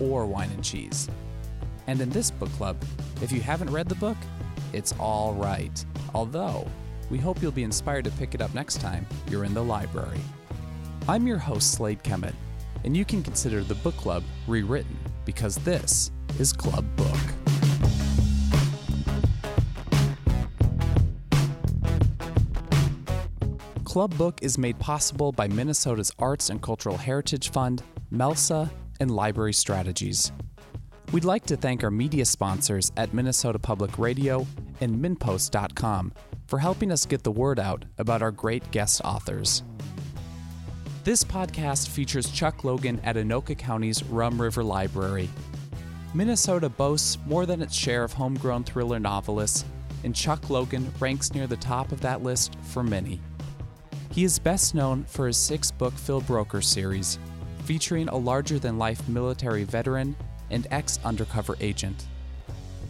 or wine and cheese. And in this book club, if you haven't read the book, it's all right. Although, we hope you'll be inspired to pick it up next time you're in the library. I'm your host, Slade Kemet, and you can consider the book club rewritten because this is Club Book. Club Book is made possible by Minnesota's Arts and Cultural Heritage Fund, MELSA, and Library Strategies. We'd like to thank our media sponsors at Minnesota Public Radio and MinnPost.com for helping us get the word out about our great guest authors. This podcast features Chuck Logan at Anoka County's Rum River Library. Minnesota boasts more than its share of homegrown thriller novelists, and Chuck Logan ranks near the top of that list for many. He is best known for his six book Phil Broker series, featuring a larger than life military veteran and ex undercover agent.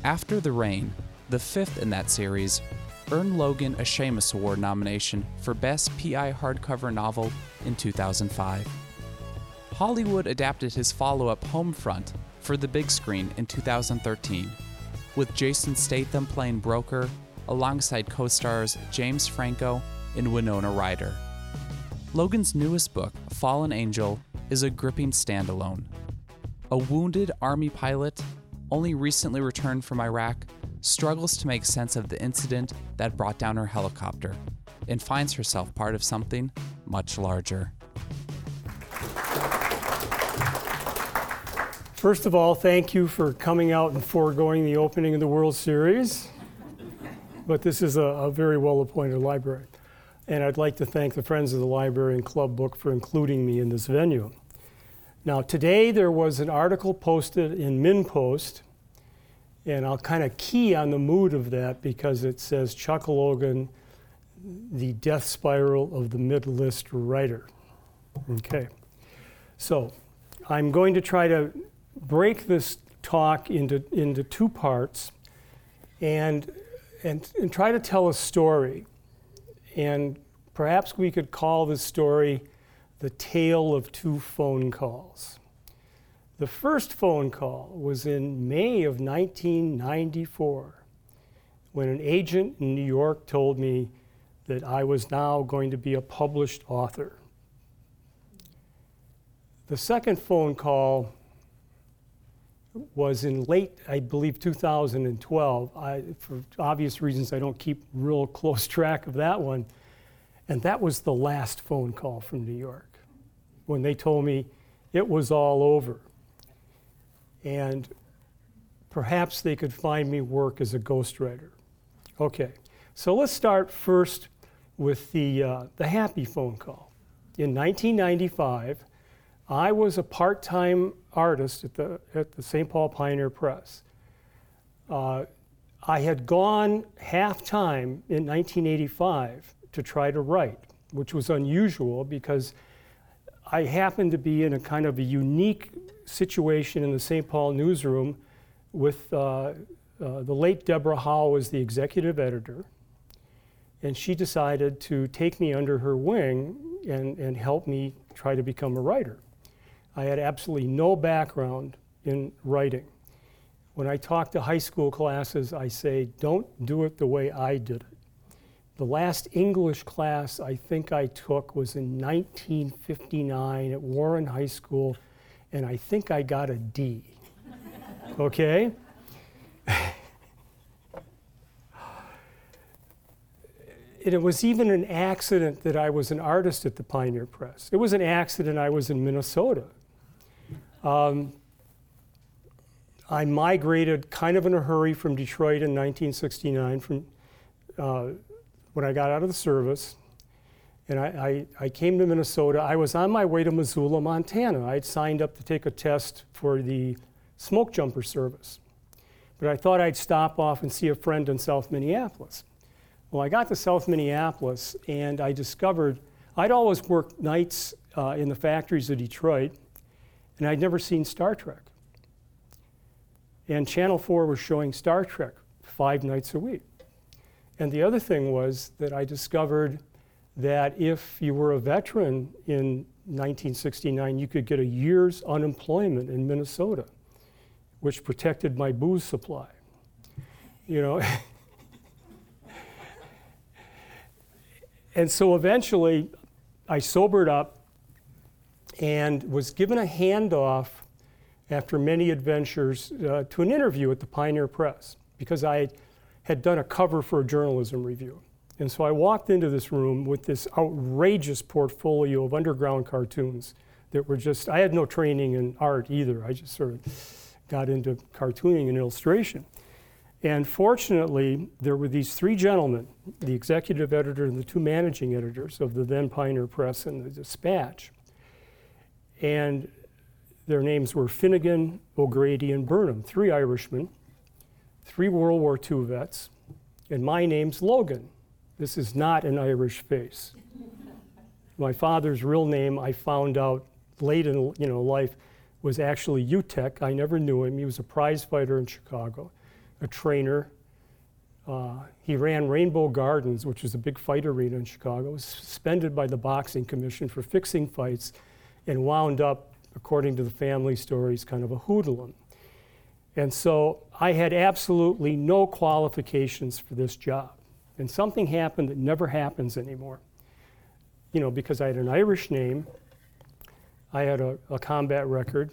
After the Rain, the fifth in that series, earned Logan a Shamus Award nomination for Best PI Hardcover Novel in 2005. Hollywood adapted his follow up Homefront for the big screen in 2013, with Jason Statham playing Broker alongside co stars James Franco and Winona Ryder. Logan's newest book, Fallen Angel, is a gripping standalone. A wounded Army pilot, only recently returned from Iraq, struggles to make sense of the incident that brought down her helicopter and finds herself part of something much larger. First of all, thank you for coming out and foregoing the opening of the World Series. But this is a, a very well appointed library. And I'd like to thank the Friends of the Library and Club Book for including me in this venue. Now, today there was an article posted in MinnPost and I'll kind of key on the mood of that because it says Chuck Logan, the death spiral of the mid-list writer. Okay. So I'm going to try to break this talk into, into two parts and, and, and try to tell a story. And perhaps we could call this story The Tale of Two Phone Calls. The first phone call was in May of 1994 when an agent in New York told me that I was now going to be a published author. The second phone call was in late, I believe, 2012. I, for obvious reasons, I don't keep real close track of that one. And that was the last phone call from New York when they told me it was all over and perhaps they could find me work as a ghostwriter. Okay, so let's start first with the, uh, the happy phone call. In 1995, I was a part time artist at the, at the St. Paul Pioneer Press. Uh, I had gone half time in 1985 to try to write, which was unusual because I happened to be in a kind of a unique situation in the St. Paul newsroom with uh, uh, the late Deborah Howe as the executive editor. And she decided to take me under her wing and, and help me try to become a writer. I had absolutely no background in writing. When I talk to high school classes, I say, don't do it the way I did it. The last English class I think I took was in 1959 at Warren High School and I think I got a D. okay? it was even an accident that I was an artist at the Pioneer Press. It was an accident I was in Minnesota. Um, I migrated kind of in a hurry from Detroit in 1969 from uh, when I got out of the service and I, I, I, came to Minnesota. I was on my way to Missoula, Montana. I'd signed up to take a test for the smoke jumper service. But I thought I'd stop off and see a friend in South Minneapolis. Well, I got to South Minneapolis and I discovered I'd always worked nights uh, in the factories of Detroit, and I'd never seen Star Trek. And Channel 4 was showing Star Trek five nights a week. And the other thing was that I discovered that if you were a veteran in 1969, you could get a year's unemployment in Minnesota, which protected my booze supply. You know, and so eventually I sobered up and was given a handoff after many adventures uh, to an interview at the Pioneer Press because I had done a cover for a journalism review. And so I walked into this room with this outrageous portfolio of underground cartoons that were just, I had no training in art either. I just sort of got into cartooning and illustration. And fortunately, there were these three gentlemen, the executive editor and the two managing editors of the then Pioneer Press and the Dispatch. And their names were Finnegan, O'Grady, and Burnham, three Irishmen, three World War II vets, and my name's Logan. This is not an Irish face. my father's real name, I found out late in you know, life, was actually Utek. I never knew him. He was a prize fighter in Chicago a trainer. Uh, he ran Rainbow Gardens, which was a big fight arena in Chicago, was suspended by the Boxing Commission for fixing fights, and wound up, according to the family stories, kind of a hoodlum. And so I had absolutely no qualifications for this job. And something happened that never happens anymore. You know, because I had an Irish name, I had a, a combat record,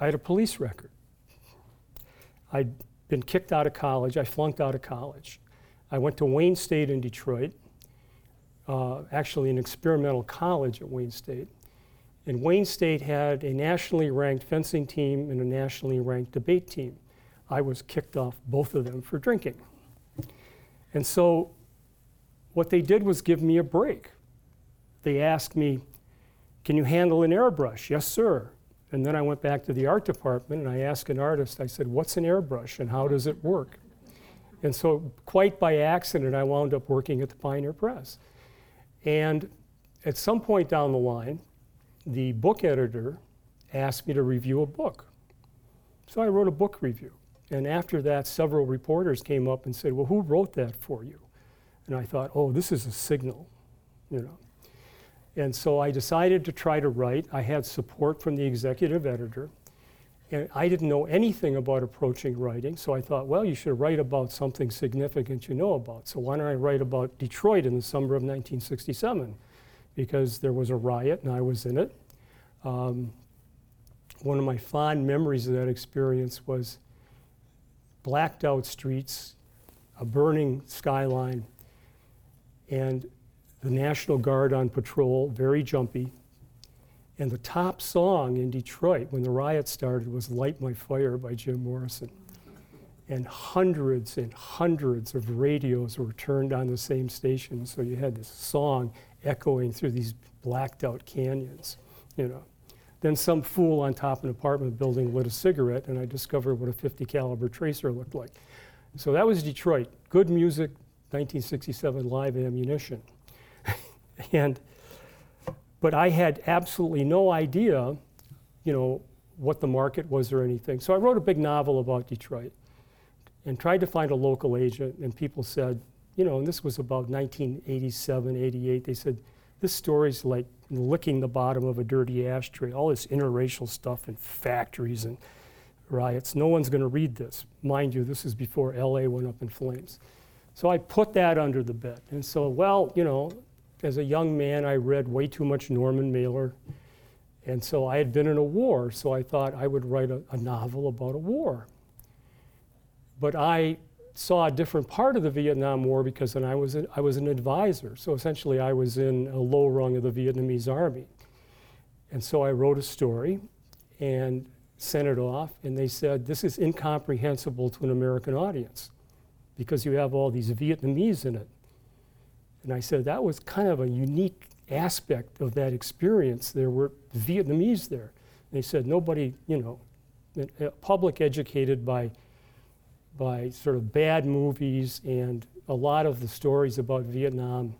I had a police record. I'd been kicked out of college. I flunked out of college. I went to Wayne State in Detroit, uh, actually an experimental college at Wayne State. And Wayne State had a nationally ranked fencing team and a nationally ranked debate team. I was kicked off both of them for drinking. And so what they did was give me a break. They asked me, Can you handle an airbrush? Yes, sir. And then I went back to the art department and I asked an artist, I said, What's an airbrush and how does it work? And so, quite by accident, I wound up working at the Pioneer Press. And at some point down the line, the book editor asked me to review a book. So I wrote a book review. And after that, several reporters came up and said, Well, who wrote that for you? And I thought, Oh, this is a signal, you know. And so I decided to try to write. I had support from the executive editor. And I didn't know anything about approaching writing, so I thought, well, you should write about something significant you know about. So why don't I write about Detroit in the summer of 1967? Because there was a riot and I was in it. Um, one of my fond memories of that experience was blacked out streets, a burning skyline, and the National Guard on patrol, very jumpy. And the top song in Detroit when the riot started was Light My Fire by Jim Morrison. And hundreds and hundreds of radios were turned on the same station, so you had this song echoing through these blacked out canyons, you know. Then some fool on top of an apartment building lit a cigarette, and I discovered what a 50 caliber tracer looked like. So that was Detroit. Good music, 1967 live ammunition. And, but I had absolutely no idea, you know, what the market was or anything. So I wrote a big novel about Detroit and tried to find a local agent. And people said, you know, and this was about 1987, 88, they said, this story's like licking the bottom of a dirty ashtray, all this interracial stuff and factories and riots. No one's going to read this. Mind you, this is before LA went up in flames. So I put that under the bed. And so, well, you know, as a young man, I read way too much Norman Mailer. And so I had been in a war, so I thought I would write a, a novel about a war. But I saw a different part of the Vietnam War because then I was, a, I was an advisor. So essentially, I was in a low rung of the Vietnamese army. And so I wrote a story and sent it off, and they said, This is incomprehensible to an American audience because you have all these Vietnamese in it. And I said that was kind of a unique aspect of that experience. There were Vietnamese there. They said nobody, you know, public educated by, by sort of bad movies and a lot of the stories about Vietnam.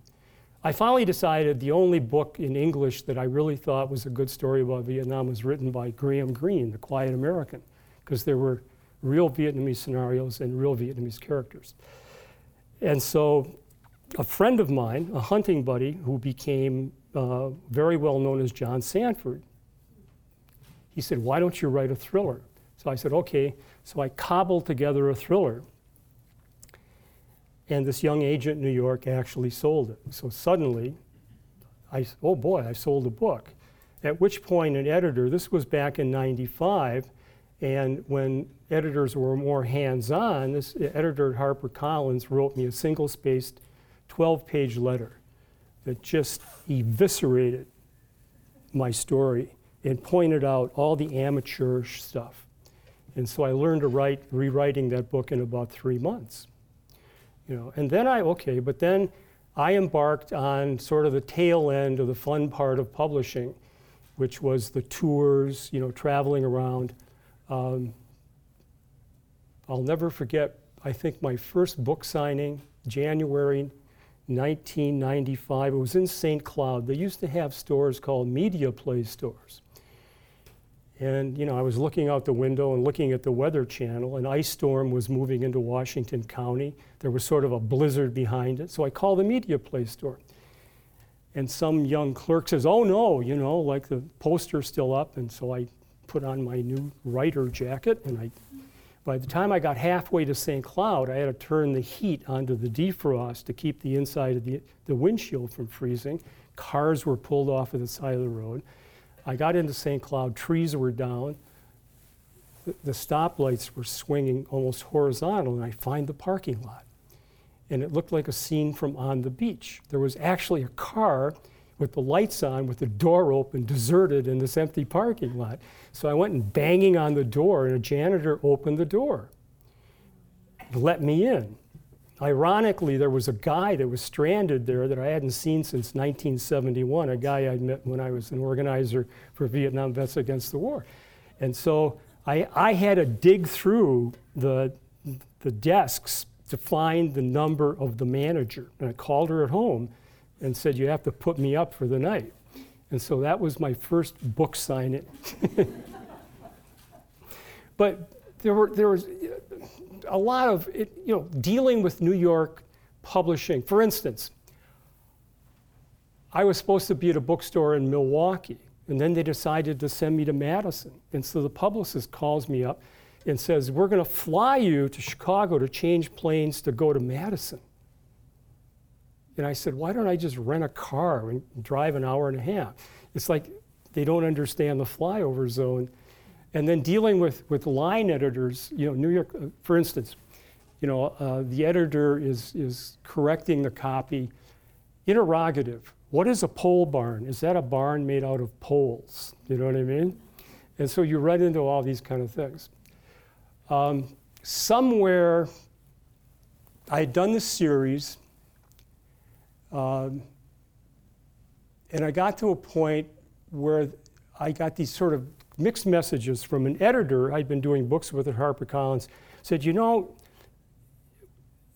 I finally decided the only book in English that I really thought was a good story about Vietnam was written by Graham Greene, The Quiet American, because there were real Vietnamese scenarios and real Vietnamese characters. And so a friend of mine, a hunting buddy who became uh, very well known as John Sandford, he said, Why don't you write a thriller? So I said, Okay. So I cobbled together a thriller. And this young agent in New York actually sold it. So suddenly, I, oh boy, I sold a book. At which point, an editor, this was back in 95, and when editors were more hands on, this editor at HarperCollins wrote me a single spaced 12 page letter that just eviscerated my story and pointed out all the amateurish stuff. And so I learned to write, rewriting that book in about three months. You know, and then I, okay, but then I embarked on sort of the tail end of the fun part of publishing, which was the tours, you know, traveling around. Um, I'll never forget, I think my first book signing, January 1995, it was in St. Cloud. They used to have stores called Media Play stores. And you know, I was looking out the window and looking at the Weather Channel. An ice storm was moving into Washington County. There was sort of a blizzard behind it. So I called the Media Play store. And some young clerk says, "Oh no, you know, like the poster's still up." And so I put on my new writer jacket, and I. By the time I got halfway to St. Cloud, I had to turn the heat onto the defrost to keep the inside of the, the windshield from freezing. Cars were pulled off of the side of the road. I got into St. Cloud, trees were down, the, the stoplights were swinging almost horizontal, and I find the parking lot. And it looked like a scene from On the Beach. There was actually a car with the lights on, with the door open, deserted in this empty parking lot. So I went and banging on the door, and a janitor opened the door, let me in. Ironically, there was a guy that was stranded there that I hadn't seen since 1971, a guy I met when I was an organizer for Vietnam Vets Against the War. And so I, I had to dig through the, the desks to find the number of the manager. And I called her at home and said, You have to put me up for the night. And so that was my first book signing. but there, were, there was a lot of it, you know, dealing with New York publishing. For instance, I was supposed to be at a bookstore in Milwaukee, and then they decided to send me to Madison. And so the publicist calls me up and says, We're going to fly you to Chicago to change planes to go to Madison. And I said, Why don't I just rent a car and drive an hour and a half? It's like they don't understand the flyover zone. And then dealing with, with line editors, you know, New York, uh, for instance, you know, uh, the editor is, is correcting the copy. Interrogative. What is a pole barn? Is that a barn made out of poles? You know what I mean? And so you run into all these kind of things. Um, somewhere, I had done this series, um, and I got to a point where I got these sort of mixed messages from an editor I'd been doing books with at HarperCollins. Said, you know,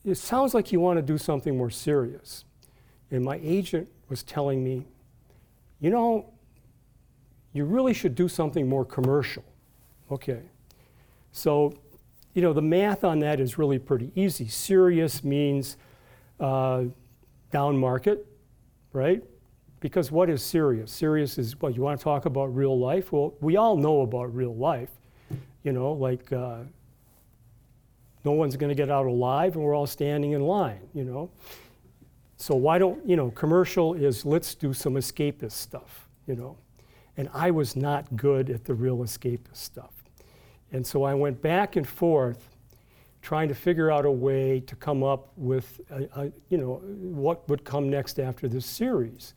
it sounds like you want to do something more serious. And my agent was telling me, you know, you really should do something more commercial. Okay. So, you know, the math on that is really pretty easy. Serious means uh, down market, right? Because what is serious? Serious is what you want to talk about real life? Well, we all know about real life. You know, like uh, no one's going to get out alive and we're all standing in line, you know. So why don't, you know, commercial is let's do some escapist stuff, you know. And I was not good at the real escapist stuff. And so I went back and forth trying to figure out a way to come up with, a, a, you know, what would come next after this series.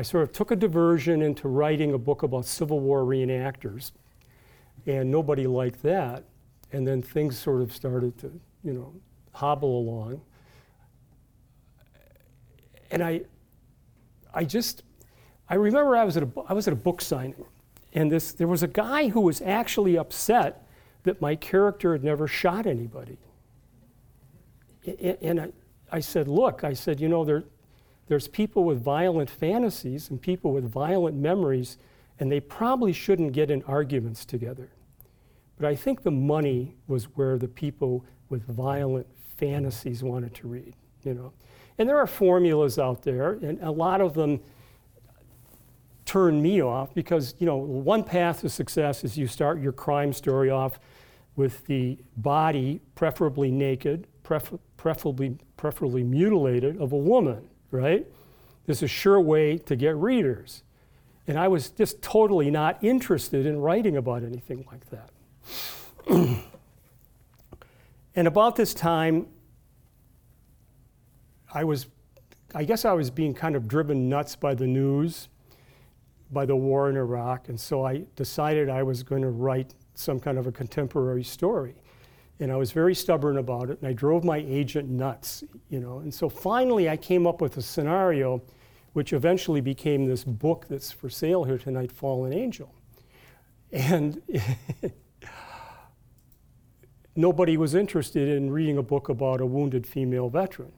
I sort of took a diversion into writing a book about Civil War reenactors, and nobody liked that. And then things sort of started to, you know, hobble along. And I, I just, I remember I was at a, I was at a book signing, and this, there was a guy who was actually upset that my character had never shot anybody. And I, I said, Look, I said, you know, there, there's people with violent fantasies and people with violent memories, and they probably shouldn't get in arguments together. But I think the money was where the people with violent fantasies wanted to read, you know. And there are formulas out there, and a lot of them turn me off because, you know, one path to success is you start your crime story off with the body, preferably naked, prefer- preferably, preferably mutilated, of a woman, right? This is a sure way to get readers. And I was just totally not interested in writing about anything like that. and about this time, I was, I guess I was being kind of driven nuts by the news, by the war in Iraq, and so I decided I was going to write some kind of a contemporary story. And I was very stubborn about it, and I drove my agent nuts, you know. And so finally, I came up with a scenario, which eventually became this book that's for sale here tonight, Fallen Angel. And nobody was interested in reading a book about a wounded female veteran.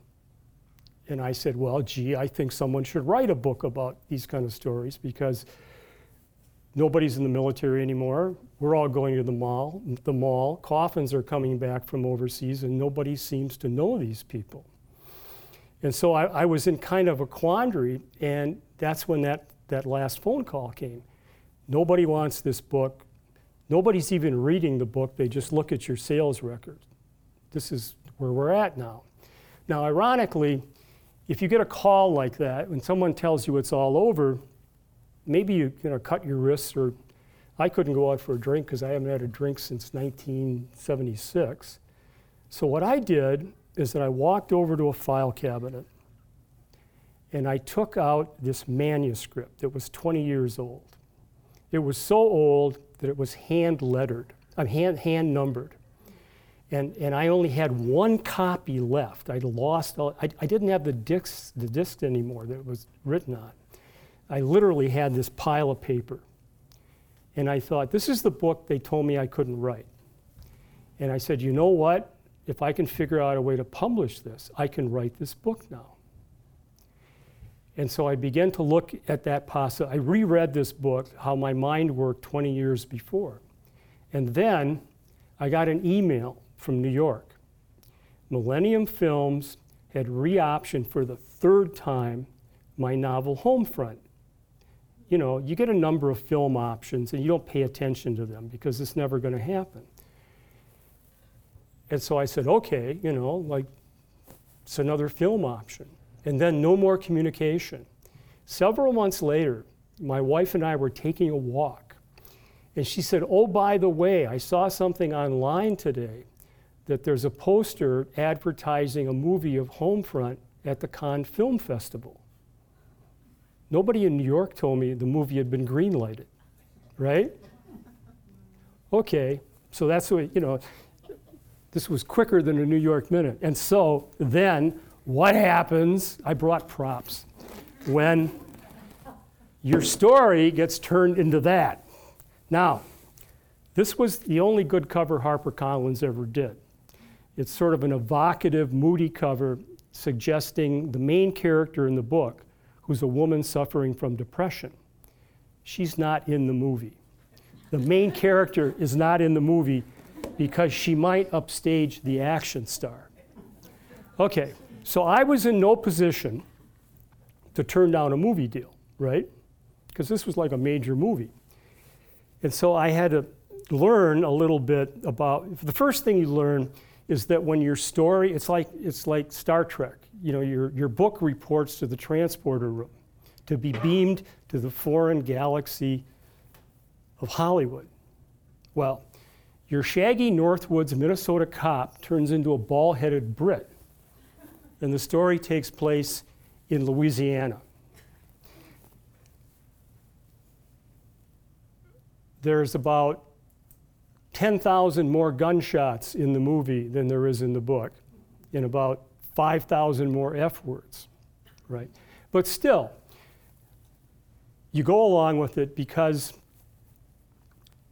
And I said, well, gee, I think someone should write a book about these kind of stories because nobody's in the military anymore. We're all going to the mall. The mall. Coffins are coming back from overseas, and nobody seems to know these people. And so I, I was in kind of a quandary, and that's when that, that last phone call came. Nobody wants this book. Nobody's even reading the book, they just look at your sales record. This is where we're at now. Now, ironically, if you get a call like that, when someone tells you it's all over, maybe you, you know, cut your wrists or I couldn't go out for a drink because I haven't had a drink since 1976. So what I did is that I walked over to a file cabinet and I took out this manuscript that was 20 years old. It was so old that it was hand lettered, uh, hand, hand numbered. And, and I only had one copy left. I'd lost, all, I, I didn't have the disc, the disc anymore that it was written on. I literally had this pile of paper. And I thought, this is the book they told me I couldn't write. And I said, you know what? If I can figure out a way to publish this, I can write this book now. And so I began to look at that possibility. I reread this book, How My Mind Worked 20 years before. And then I got an email from New York. Millennium Films had reoptioned for the third time my novel Homefront. You know, you get a number of film options and you don't pay attention to them because it's never going to happen. And so I said, okay, you know, like it's another film option and then no more communication. Several months later, my wife and I were taking a walk, and she said, Oh, by the way, I saw something online today that there's a poster advertising a movie of Homefront at the Cannes Film Festival. Nobody in New York told me the movie had been greenlighted, right? Okay, so that's what, you know, this was quicker than a New York minute. And so then what happens? I brought props. When your story gets turned into that. Now, this was the only good cover HarperCollins ever did. It's sort of an evocative, moody cover suggesting the main character in the book, who's a woman suffering from depression. She's not in the movie. The main character is not in the movie because she might upstage the action star. Okay, so I was in no position to turn down a movie deal, right? Because this was like a major movie. And so I had to learn a little bit about the first thing you learn is that when your story it's like it's like Star Trek. You know, your, your book reports to the transporter room to be beamed to the foreign galaxy of Hollywood. Well, your shaggy Northwoods Minnesota cop turns into a ball headed Brit and the story takes place in Louisiana. There's about 10,000 more gunshots in the movie than there is in the book, and about 5,000 more F words, right? But still, you go along with it because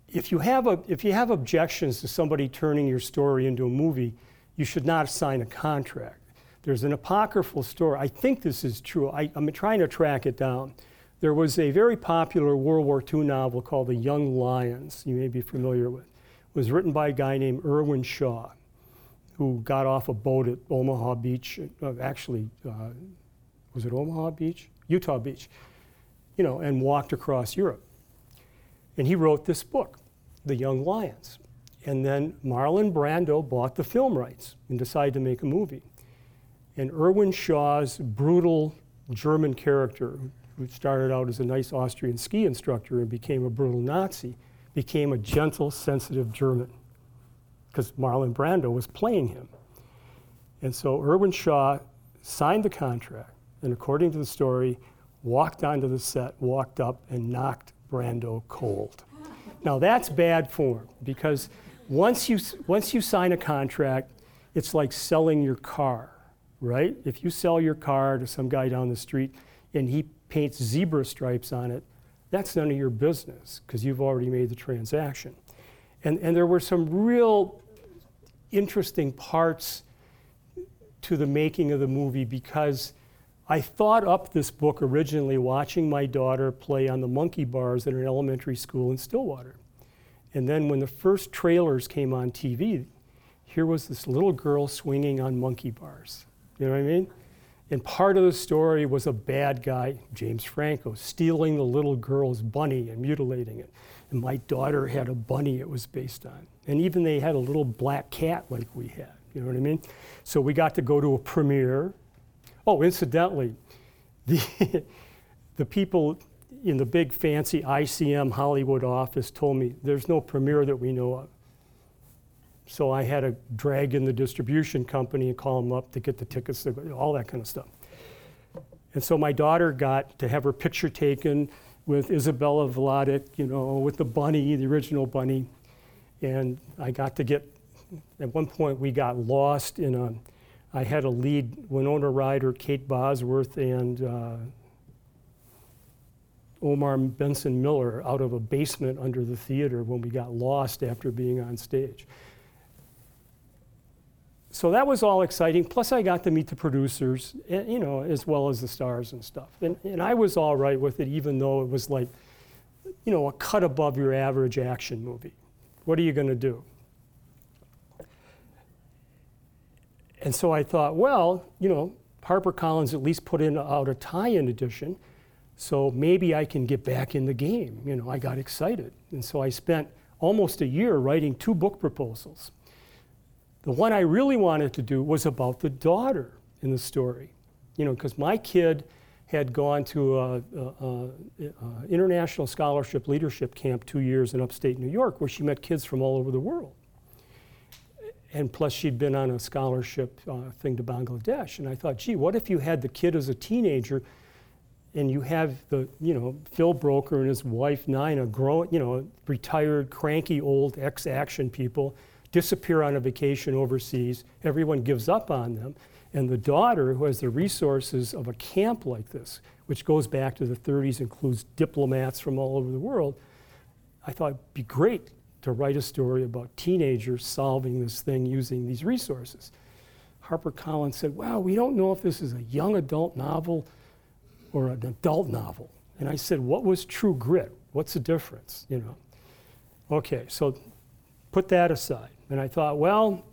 if you have a, if you have objections to somebody turning your story into a movie, you should not sign a contract. There's an apocryphal story. I think this is true. I, am trying to track it down. There was a very popular World War II novel called The Young Lions, you may be familiar with. Was written by a guy named Irwin Shaw, who got off a boat at Omaha Beach. Uh, actually, uh, was it Omaha Beach? Utah Beach, you know, and walked across Europe. And he wrote this book, The Young Lions. And then Marlon Brando bought the film rights and decided to make a movie. And Irwin Shaw's brutal German character, who started out as a nice Austrian ski instructor and became a brutal Nazi, became a gentle, sensitive German because Marlon Brando was playing him. And so Irwin Shaw signed the contract, and according to the story, walked onto the set, walked up, and knocked Brando cold. Now that's bad form because once you, once you sign a contract, it's like selling your car, right? If you sell your car to some guy down the street and he paints zebra stripes on it, that's none of your business because you've already made the transaction. And, and there were some real interesting parts to the making of the movie because I thought up this book originally watching my daughter play on the monkey bars at an elementary school in Stillwater. And then when the first trailers came on TV, here was this little girl swinging on monkey bars. You know what I mean? And part of the story was a bad guy, James Franco, stealing the little girl's bunny and mutilating it. And my daughter had a bunny it was based on. And even they had a little black cat like we had. You know what I mean? So we got to go to a premiere Oh, incidentally, the, the people in the big fancy ICM Hollywood office told me there's no premiere that we know of. So I had to drag in the distribution company and call them up to get the tickets, all that kind of stuff. And so my daughter got to have her picture taken with Isabella Vladic, you know, with the bunny, the original bunny. And I got to get, at one point, we got lost in a I had a lead Winona Ryder, Kate Bosworth, and uh, Omar Benson Miller out of a basement under the theater when we got lost after being on stage. So that was all exciting. Plus, I got to meet the producers, eh, you know, as well as the stars and stuff. And, and I was all right with it, even though it was like, you know, a cut above your average action movie. What are you going to do? And so I thought, well, you know, HarperCollins at least put in out a tie-in edition, so maybe I can get back in the game. You know, I got excited, and so I spent almost a year writing two book proposals. The one I really wanted to do was about the daughter in the story, you know, because my kid had gone to an international scholarship leadership camp two years in upstate New York, where she met kids from all over the world and plus she'd been on a scholarship uh, thing to Bangladesh. And I thought, gee, what if you had the kid as a teenager and you have the, you know, Phil Broker and his wife Nina, grow, you know, retired, cranky old ex-action people, disappear on a vacation overseas. Everyone gives up on them. And the daughter, who has the resources of a camp like this, which goes back to the 30s, includes diplomats from all over the world, I thought it'd be great to write a story about teenagers solving this thing using these resources. HarperCollins said, Well, we don't know if this is a young adult novel or an adult novel. And I said, What was true grit? What's the difference? You know. Okay, so put that aside. And I thought, well,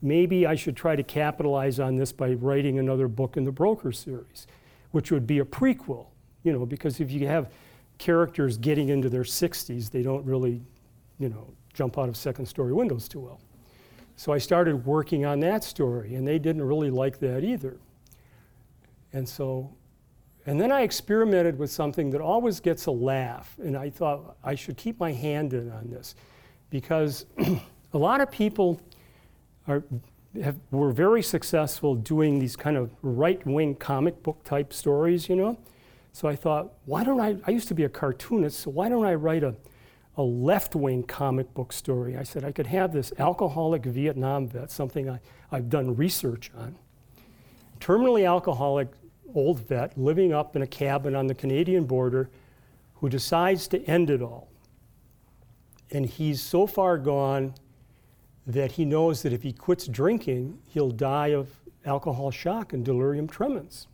maybe I should try to capitalize on this by writing another book in the Broker series, which would be a prequel, you know, because if you have characters getting into their 60s, they don't really you know, jump out of second story windows too well. So I started working on that story, and they didn't really like that either. And so, and then I experimented with something that always gets a laugh, and I thought I should keep my hand in on this because a lot of people are, have, were very successful doing these kind of right wing comic book type stories, you know? So I thought, why don't I? I used to be a cartoonist, so why don't I write a a left wing comic book story. I said I could have this alcoholic Vietnam vet, something I, I've done research on. Terminally alcoholic old vet living up in a cabin on the Canadian border who decides to end it all. and he's so far gone that he knows that if he quits drinking, he'll die of alcohol shock and delirium tremens.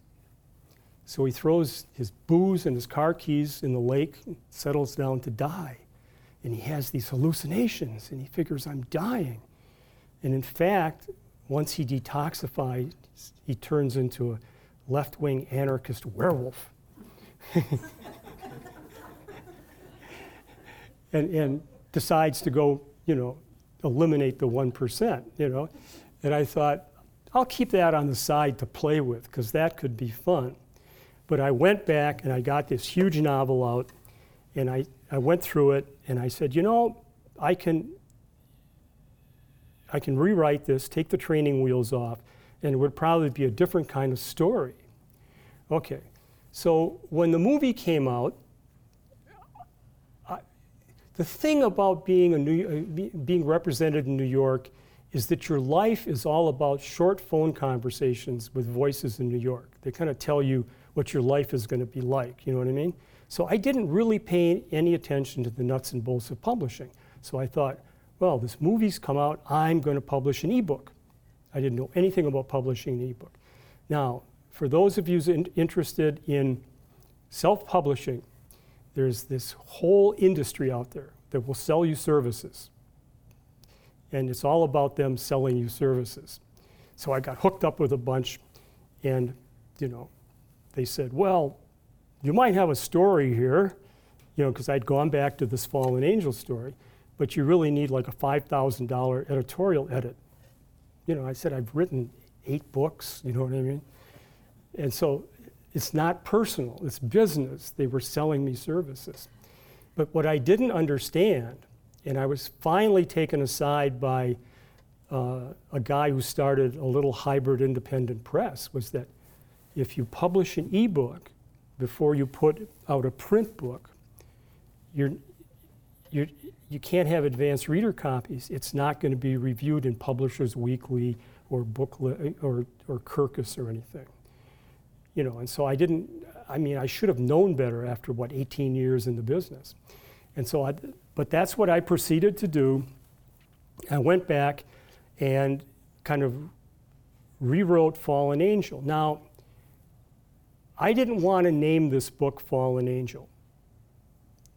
So he throws his booze and his car keys in the lake, settles down to die. And he has these hallucinations, and he figures, I'm dying. And in fact, once he detoxifies, he turns into a left wing anarchist werewolf. and, and decides to go, you know, eliminate the 1%, you know. And I thought, I'll keep that on the side to play with because that could be fun. But I went back and I got this huge novel out and I, I went through it and I said, you know, I can, I can rewrite this, take the training wheels off, and it would probably be a different kind of story. Okay, so when the movie came out, the thing about being, a New, uh, being represented in New York is that your life is all about short phone conversations with voices in New York. They kind of tell you what your life is going to be like, you know what I mean? So I didn't really pay any attention to the nuts and bolts of publishing. So I thought, well, this movie's come out, I'm going to publish an ebook. I didn't know anything about publishing an ebook. Now, for those of you in- interested in self publishing, there's this whole industry out there that will sell you services. And it's all about them selling you services. So I got hooked up with a bunch, and, you know, they said, well, you might have a story here, you know, because I'd gone back to this fallen angel story, but you really need like a $5,000 editorial edit. You know, I said, I've written eight books, you know what I mean? And so it's not personal, it's business. They were selling me services. But what I didn't understand, and I was finally taken aside by uh, a guy who started a little hybrid independent press, was that if you publish an ebook before you put out a print book, you're, you're, you can't have advanced reader copies. It's not going to be reviewed in Publishers Weekly or Booklist or, or Kirkus or anything you know, and so I didn't, I mean, I should have known better after what, 18 years in the business. And so I, but that's what I proceeded to do. I went back and kind of rewrote Fallen Angel. Now, I didn't want to name this book Fallen Angel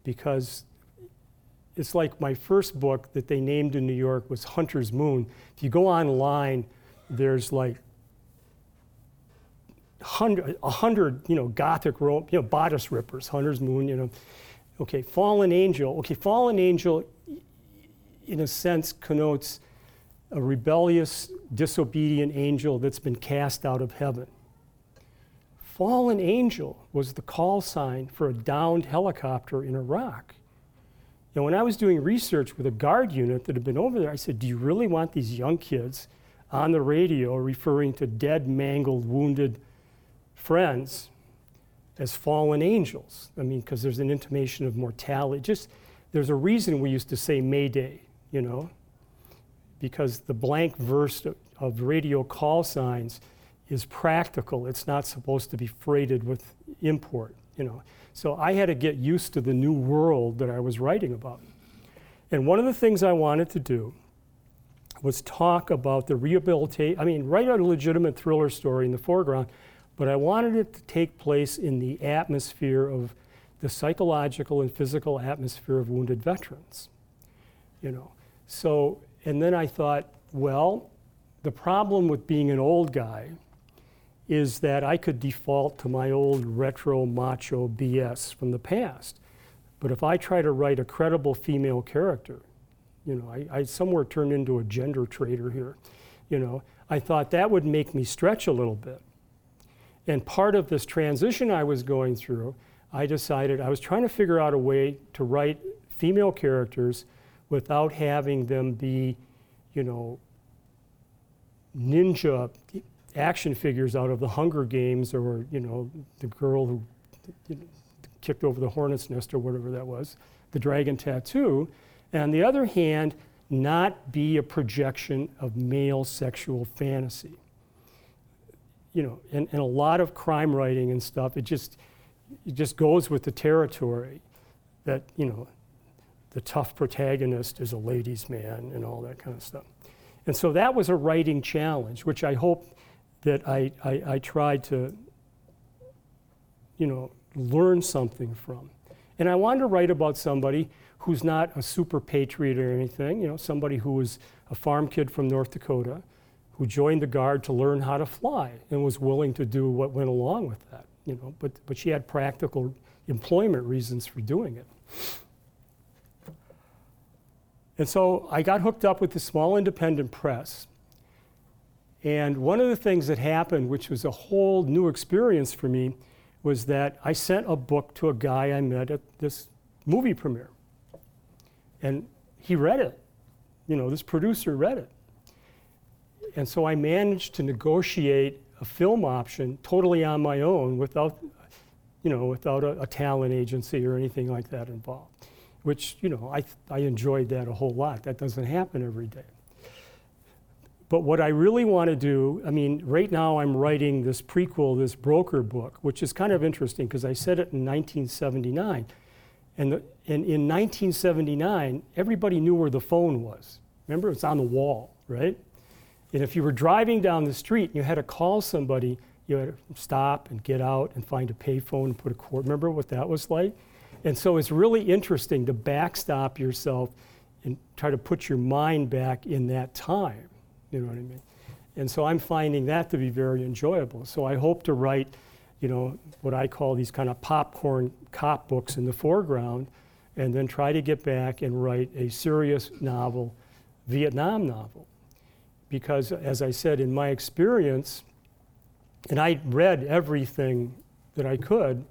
because it's like my first book that they named in New York was Hunter's Moon. If you go online, there's like hundred, a hundred, you know, Gothic Rome, you know, bodice rippers, Hunter's Moon, you know. Okay, fallen angel. Okay, fallen angel, in a sense, connotes a rebellious, disobedient angel that's been cast out of heaven. Fallen angel was the call sign for a downed helicopter in Iraq. Now, when I was doing research with a guard unit that had been over there, I said, Do you really want these young kids on the radio referring to dead, mangled, wounded friends as fallen angels. I mean, because there's an intimation of mortality. Just there's a reason we used to say Mayday, you know, because the blank verse of, of radio call signs is practical. It's not supposed to be freighted with import, you know. So I had to get used to the new world that I was writing about. And one of the things I wanted to do was talk about the rehabilitation. I mean, write out a legitimate thriller story in the foreground, but I wanted it to take place in the atmosphere of the psychological and physical atmosphere of wounded veterans. You know, so and then I thought, well, the problem with being an old guy is that I could default to my old retro macho BS from the past. But if I try to write a credible female character, you know, I, I somewhere turned into a gender traitor here, you know, I thought that would make me stretch a little bit. And part of this transition I was going through, I decided I was trying to figure out a way to write female characters without having them be, you know, ninja action figures out of the Hunger Games or, you know, the girl who you know, kicked over the hornet's nest or whatever that was, the dragon tattoo. And on the other hand, not be a projection of male sexual fantasy you know, and, a lot of crime writing and stuff, it just, it just goes with the territory that, you know, the tough protagonist is a ladies' man and all that kind of stuff. And so that was a writing challenge, which I hope that I, I, I tried to, you know, learn something from. And I wanted to write about somebody who's not a super patriot or anything, you know, somebody who was a farm kid from North Dakota who joined the Guard to learn how to fly and was willing to do what went along with that, you know, but, but she had practical employment reasons for doing it. And so I got hooked up with the small independent press. And one of the things that happened, which was a whole new experience for me, was that I sent a book to a guy I met at this movie premiere. And he read it. You know, this producer read it. And so I managed to negotiate a film option totally on my own without, you know, without a, a talent agency or anything like that involved which, you know, I, I enjoyed that a whole lot. That doesn't happen every day. But what I really want to do, I mean, right now I'm writing this prequel, this broker book, which is kind of interesting because I said it in 1979. And, the, and in 1979, everybody knew where the phone was. Remember, it's on the wall, right? And if you were driving down the street and you had to call somebody, you had to stop and get out and find a payphone and put a cord. Remember what that was like? And so it's really interesting to backstop yourself and try to put your mind back in that time. You know what I mean? And so I'm finding that to be very enjoyable. So I hope to write, you know, what I call these kind of popcorn cop books in the foreground, and then try to get back and write a serious novel, Vietnam novel. Because as I said, in my experience, and I read everything that I could,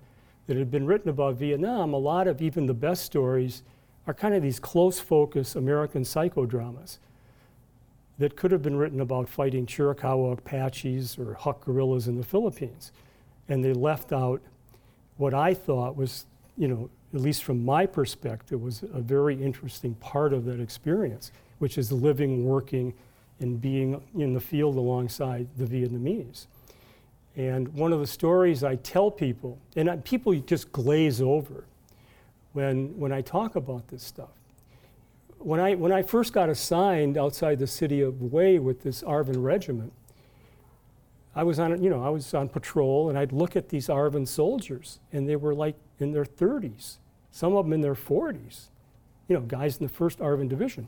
that had been written about Vietnam, a lot of even the best stories are kind of these close focus American psychodramas that could have been written about fighting Chiricahua Apaches or Huk guerrillas in the Philippines. And they left out what I thought was, you know, at least from my perspective, was a very interesting part of that experience, which is living, working, and being in the field alongside the Vietnamese. And one of the stories I tell people, and people just glaze over when, when I talk about this stuff. When I, when I first got assigned outside the city of Hue with this ARVN regiment, I was on, you know, I was on patrol and I'd look at these ARVN soldiers and they were like in their 30s, some of them in their 40s, you know, guys in the 1st ARVN division.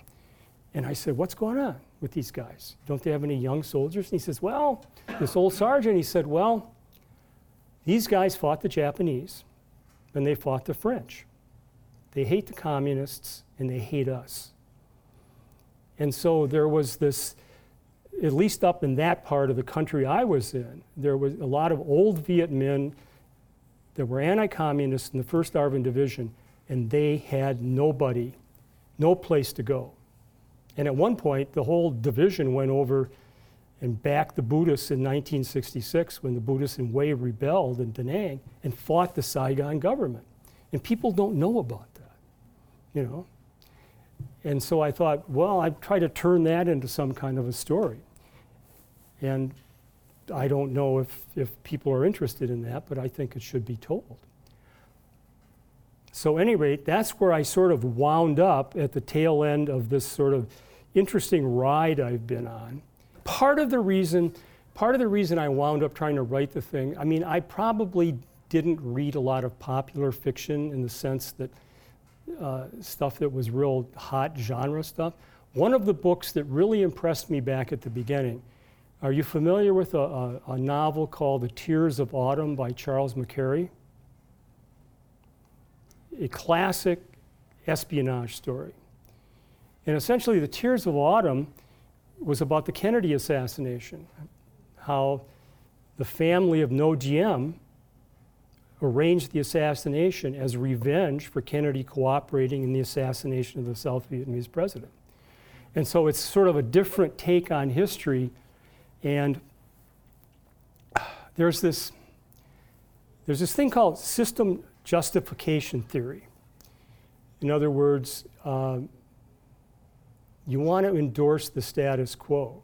And I said, What's going on with these guys? Don't they have any young soldiers? And he says, Well, this old sergeant, he said, Well, these guys fought the Japanese and they fought the French. They hate the communists and they hate us. And so there was this, at least up in that part of the country I was in, there was a lot of old Viet Minh that were anti communists in the 1st ARVN Division, and they had nobody, no place to go. And at one point, the whole division went over and backed the Buddhists in 1966 when the Buddhists in Hue rebelled in Da Nang and fought the Saigon government. And people don't know about that, you know. And so I thought, well, I'd try to turn that into some kind of a story. And I don't know if, if people are interested in that, but I think it should be told. So, any rate, that's where I sort of wound up at the tail end of this sort of interesting ride I've been on. Part of the reason, part of the reason I wound up trying to write the thing, I mean, I probably didn't read a lot of popular fiction in the sense that uh, stuff that was real hot genre stuff. One of the books that really impressed me back at the beginning. Are you familiar with a, a, a novel called The Tears of Autumn by Charles McCarry? A classic espionage story. And essentially, The Tears of Autumn was about the Kennedy assassination, how the family of Ngo Diem arranged the assassination as revenge for Kennedy cooperating in the assassination of the South Vietnamese president. And so it's sort of a different take on history. And there's this, there's this thing called system justification theory. In other words, uh, you want to endorse the status quo.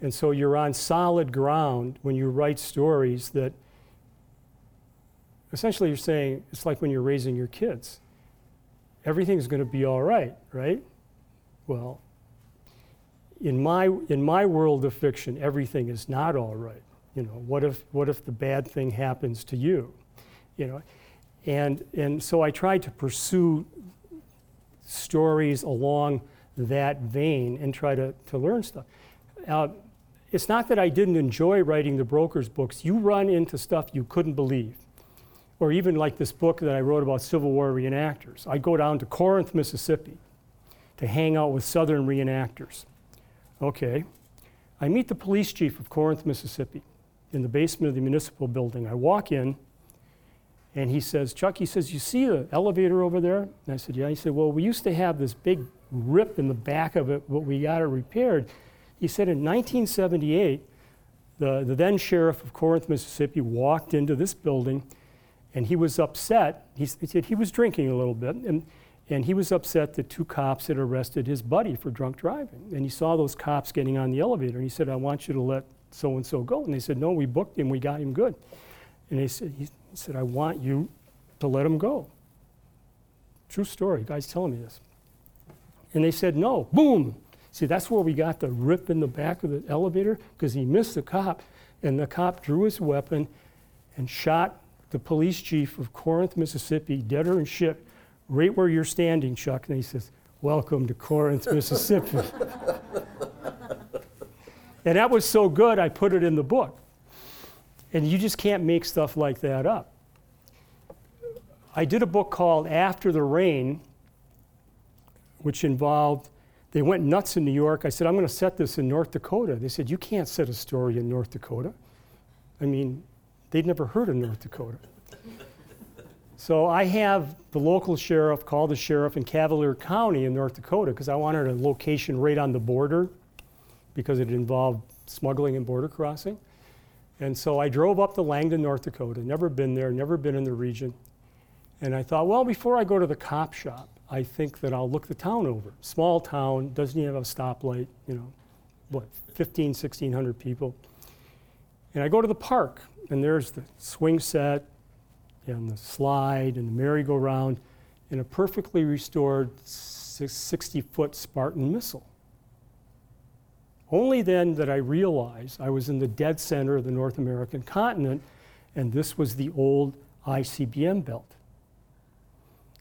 And so you're on solid ground when you write stories that essentially you're saying it's like when you're raising your kids. everything's going to be all right, right? Well, in my, in my world of fiction, everything is not all right. You know, what if, what if the bad thing happens to you? You know, and, and so I tried to pursue stories along that vein and try to, to learn stuff. Uh, it's not that I didn't enjoy writing the broker's books. You run into stuff you couldn't believe. Or even like this book that I wrote about Civil War reenactors. I go down to Corinth, Mississippi to hang out with Southern reenactors. Okay. I meet the police chief of Corinth, Mississippi in the basement of the municipal building. I walk in and he says, Chuck, he says, You see the elevator over there? And I said, Yeah. He said, Well, we used to have this big rip in the back of it, but we got it repaired. He said in 1978, the, the then sheriff of Corinth, Mississippi, walked into this building and he was upset. He, he said he was drinking a little bit, and, and he was upset that two cops had arrested his buddy for drunk driving. And he saw those cops getting on the elevator, and he said, I want you to let so and so go. And they said, No, we booked him, we got him good. And they said, he said, I want you to let him go. True story, guy's telling me this. And they said, No, boom. See, that's where we got the rip in the back of the elevator because he missed the cop, and the cop drew his weapon and shot the police chief of Corinth, Mississippi, deader and shit, right where you're standing, Chuck. And he says, Welcome to Corinth, Mississippi. and that was so good, I put it in the book. And you just can't make stuff like that up. I did a book called After the Rain, which involved, they went nuts in New York. I said, I'm going to set this in North Dakota. They said, You can't set a story in North Dakota. I mean, they'd never heard of North Dakota. so I have the local sheriff call the sheriff in Cavalier County in North Dakota because I wanted a location right on the border because it involved smuggling and border crossing. And so I drove up to Langdon, North Dakota, never been there, never been in the region. And I thought, well, before I go to the cop shop, I think that I'll look the town over. Small town, doesn't even have a stoplight, you know, what, 15, 1600 people. And I go to the park, and there's the swing set, and the slide, and the merry-go-round, and a perfectly restored 60 foot Spartan missile. Only then did I realize I was in the dead center of the North American continent, and this was the old ICBM belt.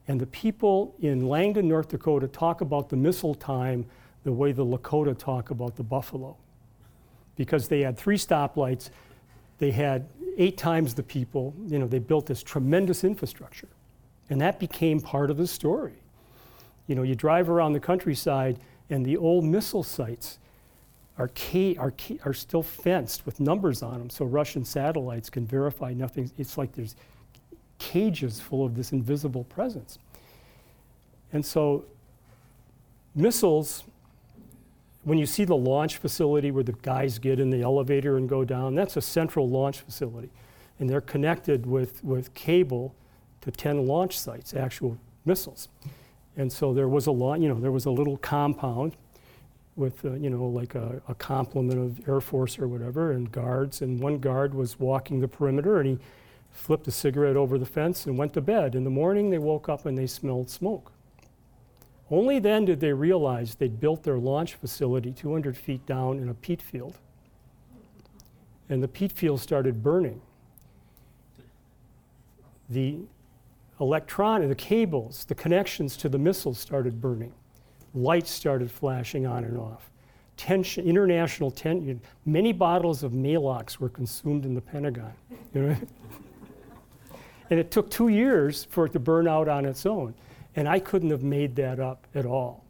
And the people in Langdon, North Dakota talk about the missile time the way the Lakota talk about the buffalo. Because they had three stoplights, they had eight times the people, you know, they built this tremendous infrastructure. And that became part of the story. You know, you drive around the countryside and the old missile sites are, ca- are, ca- are still fenced with numbers on them so Russian satellites can verify nothing. It's like there's cages full of this invisible presence. And so, missiles, when you see the launch facility where the guys get in the elevator and go down, that's a central launch facility. And they're connected with, with cable to 10 launch sites, actual missiles. And so there was a lot, you know, there was a little compound with, uh, you know, like a, a, complement of Air Force or whatever, and guards. And one guard was walking the perimeter, and he flipped a cigarette over the fence and went to bed. In the morning, they woke up and they smelled smoke. Only then did they realize they'd built their launch facility 200 feet down in a peat field. And the peat field started burning. The electron, the cables, the connections to the missiles started burning lights started flashing on and off. Tension, international tension. Many bottles of Maalox were consumed in the Pentagon. You know? and it took two years for it to burn out on its own. And I couldn't have made that up at all.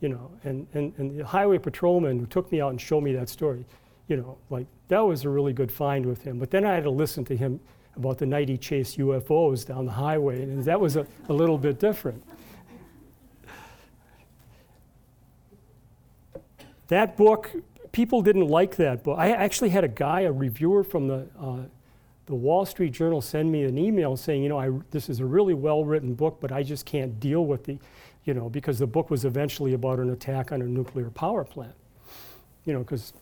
You know, and, and, and the highway patrolman who took me out and showed me that story, you know, like that was a really good find with him. But then I had to listen to him about the night he chased UFOs down the highway, and that was a, a little bit different. That book, people didn't like that book. I actually had a guy, a reviewer from the, uh, the Wall Street Journal, send me an email saying, you know, I, this is a really well written book, but I just can't deal with the, you know, because the book was eventually about an attack on a nuclear power plant. You know, because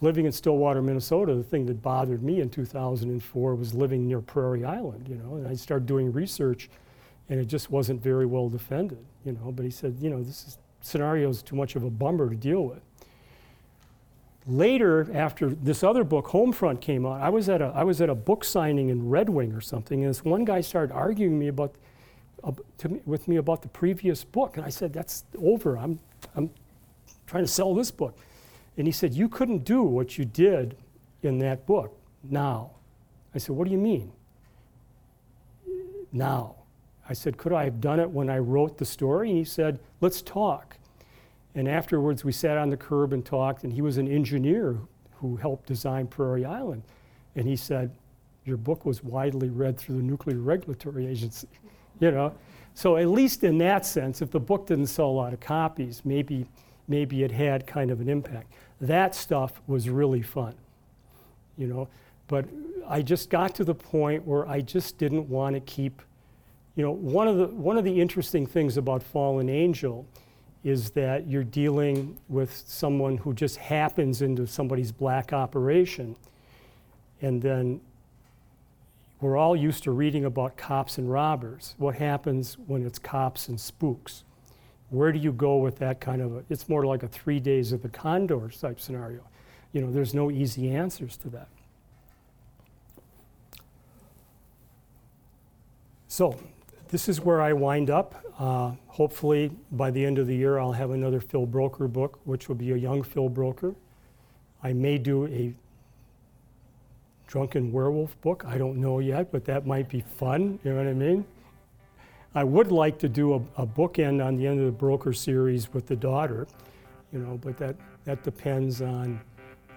living in Stillwater, Minnesota, the thing that bothered me in 2004 was living near Prairie Island, you know, and I started doing research and it just wasn't very well defended, you know. But he said, you know, this is, scenario is too much of a bummer to deal with. Later, after this other book, Homefront, came out, I was at a, I was at a book signing in Red Wing or something, and this one guy started arguing me about, uh, me, with me about the previous book. And I said, that's over. I'm, I'm trying to sell this book. And he said, you couldn't do what you did in that book now. I said, what do you mean? Now. I said, Could I have done it when I wrote the story? And he said, Let's talk. And afterwards, we sat on the curb and talked, and he was an engineer who helped design Prairie Island. And he said, Your book was widely read through the Nuclear Regulatory Agency. you know? So, at least in that sense, if the book didn't sell a lot of copies, maybe, maybe it had kind of an impact. That stuff was really fun, you know? But I just got to the point where I just didn't want to keep you know, one of the, one of the interesting things about Fallen Angel is that you're dealing with someone who just happens into somebody's black operation. And then we're all used to reading about cops and robbers. What happens when it's cops and spooks? Where do you go with that kind of a, it's more like a three days of the condor type scenario. You know, there's no easy answers to that. So this is where I wind up. Uh, hopefully, by the end of the year, I'll have another Phil Broker book, which will be a young Phil Broker. I may do a drunken werewolf book. I don't know yet, but that might be fun. You know what I mean? I would like to do a, a bookend on the end of the Broker series with the daughter, you know, but that, that depends on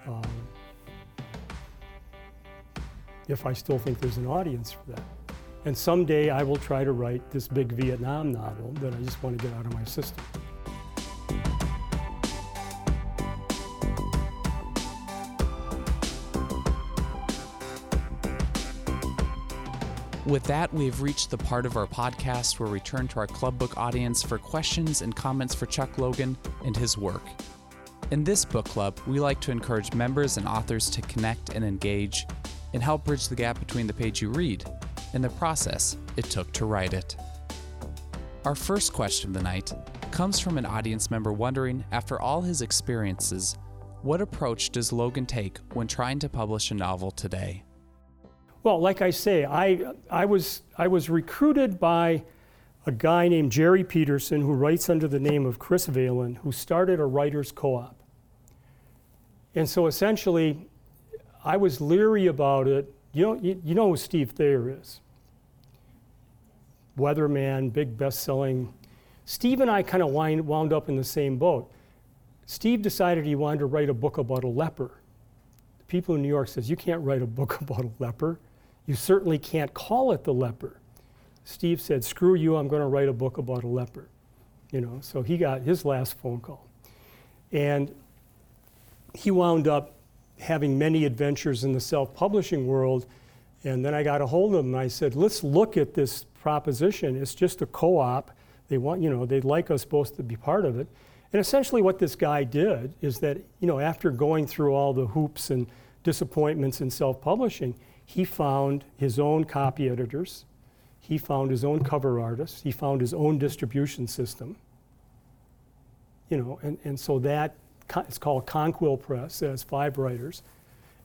um, if I still think there's an audience for that. And someday I will try to write this big Vietnam novel that I just want to get out of my system. With that, we have reached the part of our podcast where we turn to our club book audience for questions and comments for Chuck Logan and his work. In this book club, we like to encourage members and authors to connect and engage and help bridge the gap between the page you read and the process it took to write it. Our first question of the night comes from an audience member wondering, after all his experiences, what approach does Logan take when trying to publish a novel today? Well, like I say, I, I, was, I was recruited by a guy named Jerry Peterson who writes under the name of Chris Valen, who started a writer's co op. And so essentially, I was leery about it. You know, you, you know who Steve Thayer is weatherman, big best-selling. Steve and I kind of wound up in the same boat. Steve decided he wanted to write a book about a leper. The people in New York says, you can't write a book about a leper. You certainly can't call it the leper. Steve said, screw you, I'm going to write a book about a leper. You know, so he got his last phone call. And he wound up having many adventures in the self-publishing world. And then I got a hold of him and I said, let's look at this proposition. It's just a co-op. They want, you know, they'd like us both to be part of it. And essentially what this guy did is that, you know, after going through all the hoops and disappointments in self-publishing, he found his own copy editors. He found his own cover artists. He found his own distribution system. You know, and, and so that, it's called Conquill Press. It has five writers.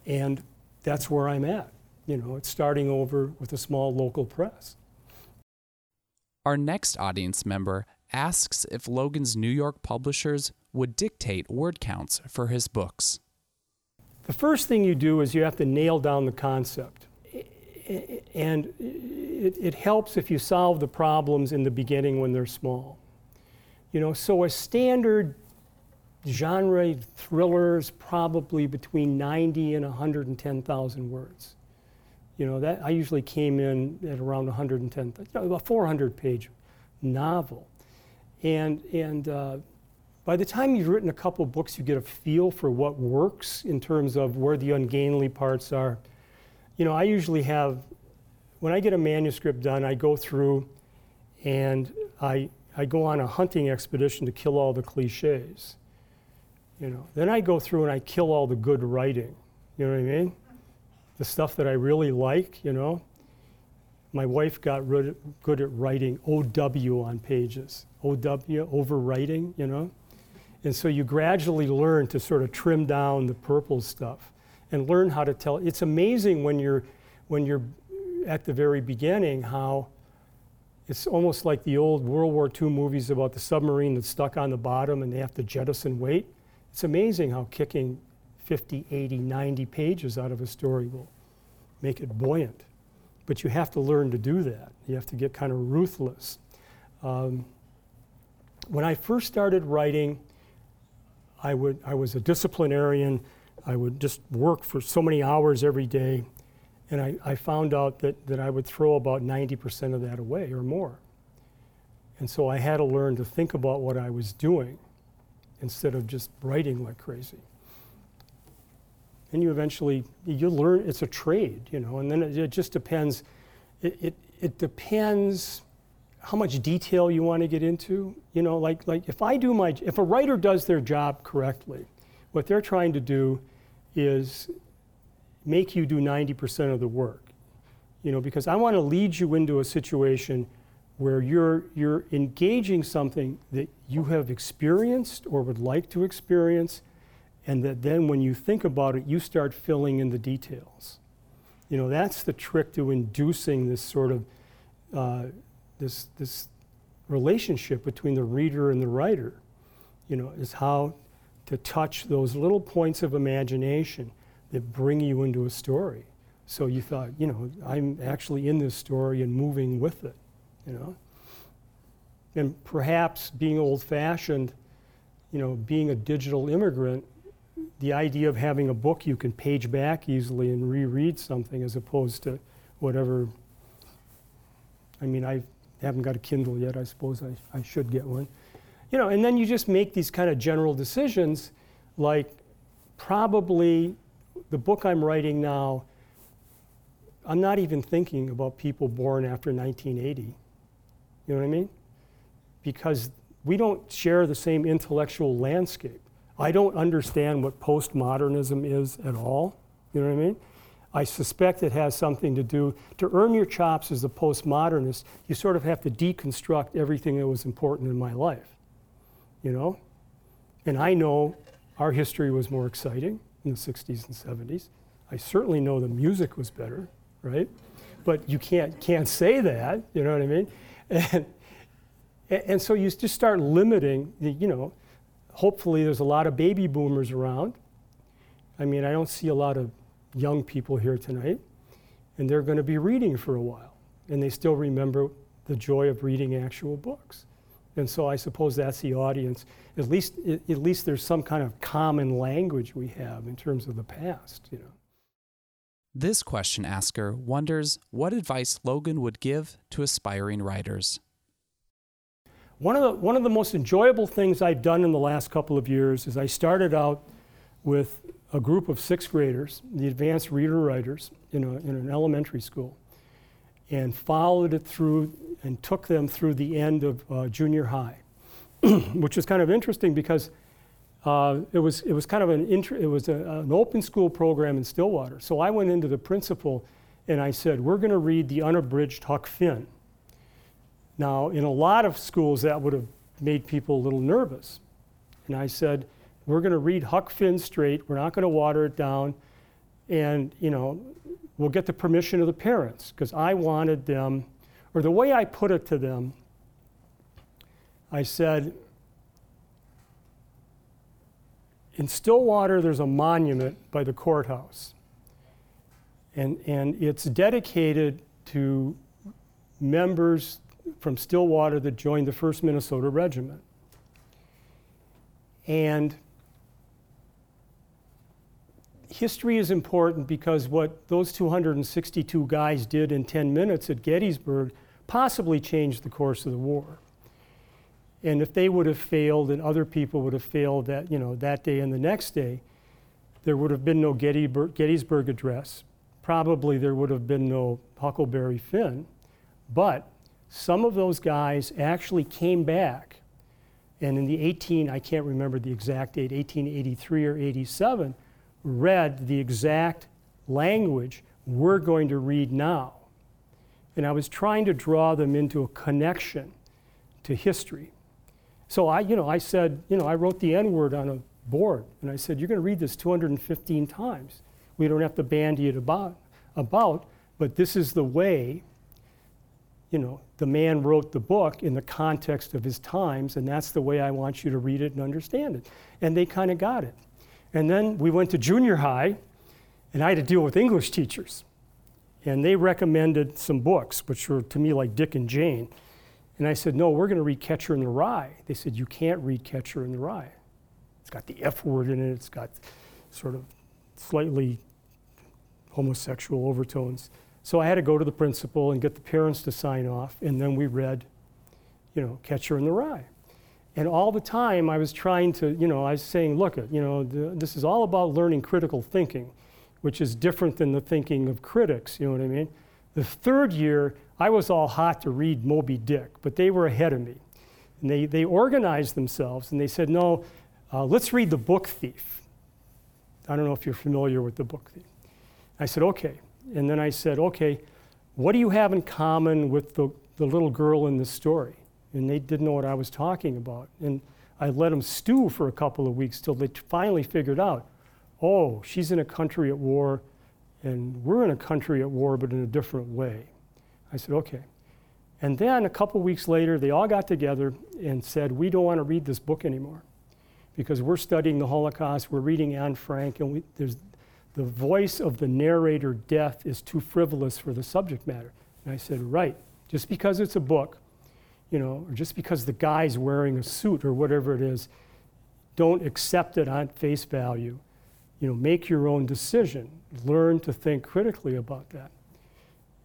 And that's where I'm at. You know, it's starting over with a small local press. Our next audience member asks if Logan's New York publishers would dictate word counts for his books. The first thing you do is you have to nail down the concept. And it, it, helps if you solve the problems in the beginning when they're small. You know, so a standard genre thriller is probably between 90 and 110,000 words. You know, that I usually came in at around 110, you know, a 400 page novel. And, and uh, by the time you've written a couple books, you get a feel for what works in terms of where the ungainly parts are. You know, I usually have, when I get a manuscript done, I go through and I, I go on a hunting expedition to kill all the cliches. You know, then I go through and I kill all the good writing. You know what I mean? The stuff that I really like, you know. my wife got rid, good at writing OW on pages. OW, overwriting, you know? And so you gradually learn to sort of trim down the purple stuff and learn how to tell. It's amazing when you're, when you're at the very beginning how it's almost like the old World War II movies about the submarine that's stuck on the bottom and they have to jettison weight. It's amazing how kicking 50, 80, 90 pages out of a story will make it buoyant. But you have to learn to do that. You have to get kind of ruthless. Um, when I first started writing, I, would, I was a disciplinarian. I would just work for so many hours every day. And I, I found out that, that I would throw about 90% of that away or more. And so I had to learn to think about what I was doing instead of just writing like crazy. And you eventually, you learn, it's a trade, you know, and then it, it just depends, it, it, it depends how much detail you want to get into. You know, like, like if I do my, if a writer does their job correctly, what they're trying to do is make you do 90% of the work. You know, because I want to lead you into a situation where you're, you're engaging something that you have experienced or would like to experience, and that then when you think about it, you start filling in the details. You know, that's the trick to inducing this sort of uh, this, this relationship between the reader and the writer, you know, is how to touch those little points of imagination that bring you into a story. So you thought, you know, I'm actually in this story and moving with it, you know. And perhaps being old fashioned, you know, being a digital immigrant, the idea of having a book you can page back easily and reread something as opposed to whatever. I mean, I haven't got a Kindle yet. I suppose I, I should get one. You know, and then you just make these kind of general decisions like probably the book I'm writing now, I'm not even thinking about people born after 1980. You know what I mean? Because we don't share the same intellectual landscape. I don't understand what postmodernism is at all. You know what I mean? I suspect it has something to do, to earn your chops as a postmodernist, you sort of have to deconstruct everything that was important in my life. You know? And I know our history was more exciting in the 60s and 70s. I certainly know the music was better, right? But you can't, can't say that, you know what I mean? And, and so you just start limiting, the, you know, hopefully there's a lot of baby boomers around. I mean, I don't see a lot of young people here tonight, and they're going to be reading for a while, and they still remember the joy of reading actual books. And so I suppose that's the audience. At least, at least there's some kind of common language we have in terms of the past, you know. This question asker wonders what advice Logan would give to aspiring writers. One of, the, one of the most enjoyable things I've done in the last couple of years is I started out with a group of sixth graders, the advanced reader writers, in, a, in an elementary school, and followed it through and took them through the end of uh, junior high, which was kind of interesting because uh, it, was, it was kind of an, inter- it was a, an open school program in Stillwater. So I went into the principal and I said, we're going to read the unabridged Huck Finn. Now, in a lot of schools, that would have made people a little nervous. And I said, we're going to read Huck Finn straight. We're not going to water it down. And, you know, we'll get the permission of the parents because I wanted them or the way I put it to them, I said, in Stillwater, there's a monument by the courthouse. And, and it's dedicated to members from Stillwater that joined the 1st Minnesota Regiment. And history is important because what those 262 guys did in 10 minutes at Gettysburg possibly changed the course of the war. And if they would have failed and other people would have failed that, you know, that day and the next day, there would have been no Gettysburg Address. Probably there would have been no Huckleberry Finn. But some of those guys actually came back. And in the 18, I can't remember the exact date, 1883 or 87, read the exact language we're going to read now. and I was trying to draw them into a connection to history. So I, you know, I said, you know, I wrote the N word on a board, and I said, you're going to read this 215 times. We don't have to bandy it about, about, but this is the way, you know, the man wrote the book in the context of his times, and that's the way I want you to read it and understand it. And they kind of got it. And then we went to junior high, and I had to deal with English teachers. And they recommended some books, which were to me like Dick and Jane. And I said, No, we're going to read Catcher in the Rye. They said, You can't read Catcher in the Rye. It's got the F word in it, it's got sort of slightly homosexual overtones. So I had to go to the principal and get the parents to sign off, and then we read, you know, Catcher in the Rye. And all the time I was trying to, you know, I was saying, look, you know, the, this is all about learning critical thinking, which is different than the thinking of critics, you know what I mean? The third year, I was all hot to read Moby Dick, but they were ahead of me. And they, they organized themselves and they said, no, uh, let's read The Book Thief. I don't know if you're familiar with The Book Thief. I said, okay. And then I said, okay, what do you have in common with the, the little girl in the story? And they didn't know what I was talking about. And I let them stew for a couple of weeks till they finally figured out, oh, she's in a country at war, and we're in a country at war, but in a different way. I said, okay. And then a couple weeks later, they all got together and said, we don't want to read this book anymore because we're studying the Holocaust, we're reading Anne Frank, and we, there's, the voice of the narrator death is too frivolous for the subject matter. And I said, right, just because it's a book, you know, or just because the guy's wearing a suit or whatever it is, don't accept it on face value. You know, make your own decision. Learn to think critically about that.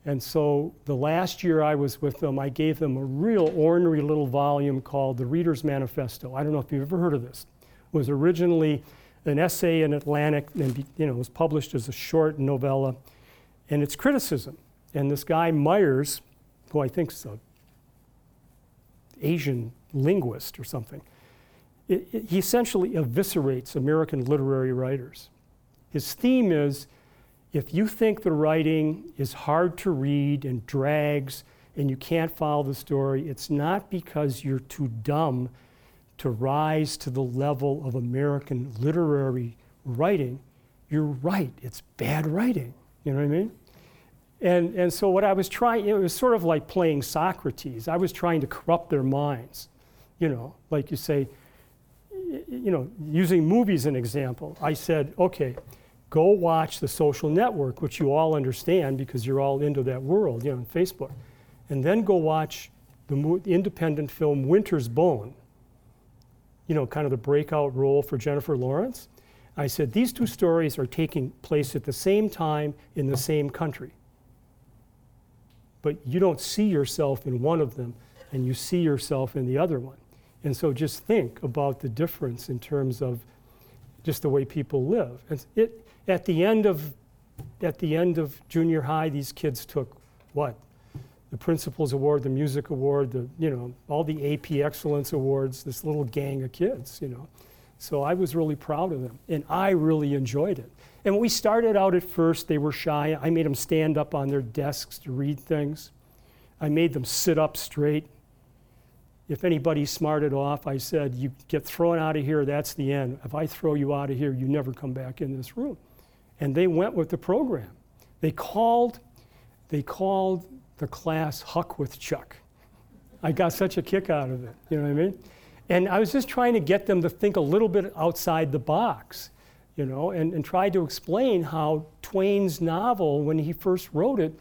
And so the last year I was with them, I gave them a real ornery little volume called The Reader's Manifesto. I don't know if you've ever heard of this. It was originally an essay in Atlantic, and you know, was published as a short novella, and it's criticism. And this guy Myers, who I think is an Asian linguist or something, it, it, he essentially eviscerates American literary writers. His theme is if you think the writing is hard to read and drags and you can't follow the story, it's not because you're too dumb to rise to the level of American literary writing, you're right, it's bad writing. You know what I mean? And, and so what I was trying, it was sort of like playing Socrates. I was trying to corrupt their minds. You know, like you say, you know, using movies as an example, I said, okay, go watch The Social Network, which you all understand because you're all into that world, you know, on Facebook. And then go watch the independent film Winter's Bone you know, kind of the breakout role for Jennifer Lawrence. I said, these two stories are taking place at the same time in the same country. But you don't see yourself in one of them, and you see yourself in the other one. And so just think about the difference in terms of just the way people live. And it, at, the end of, at the end of junior high, these kids took what? The Principals Award, the Music Award, the, you know, all the AP Excellence Awards, this little gang of kids, you know. So I was really proud of them, and I really enjoyed it. And when we started out at first, they were shy. I made them stand up on their desks to read things. I made them sit up straight. If anybody smarted off, I said, You get thrown out of here, that's the end. If I throw you out of here, you never come back in this room. And they went with the program. They called, they called the class Huck with Chuck. I got such a kick out of it, you know what I mean? And I was just trying to get them to think a little bit outside the box, you know, and, and try to explain how Twain's novel, when he first wrote it,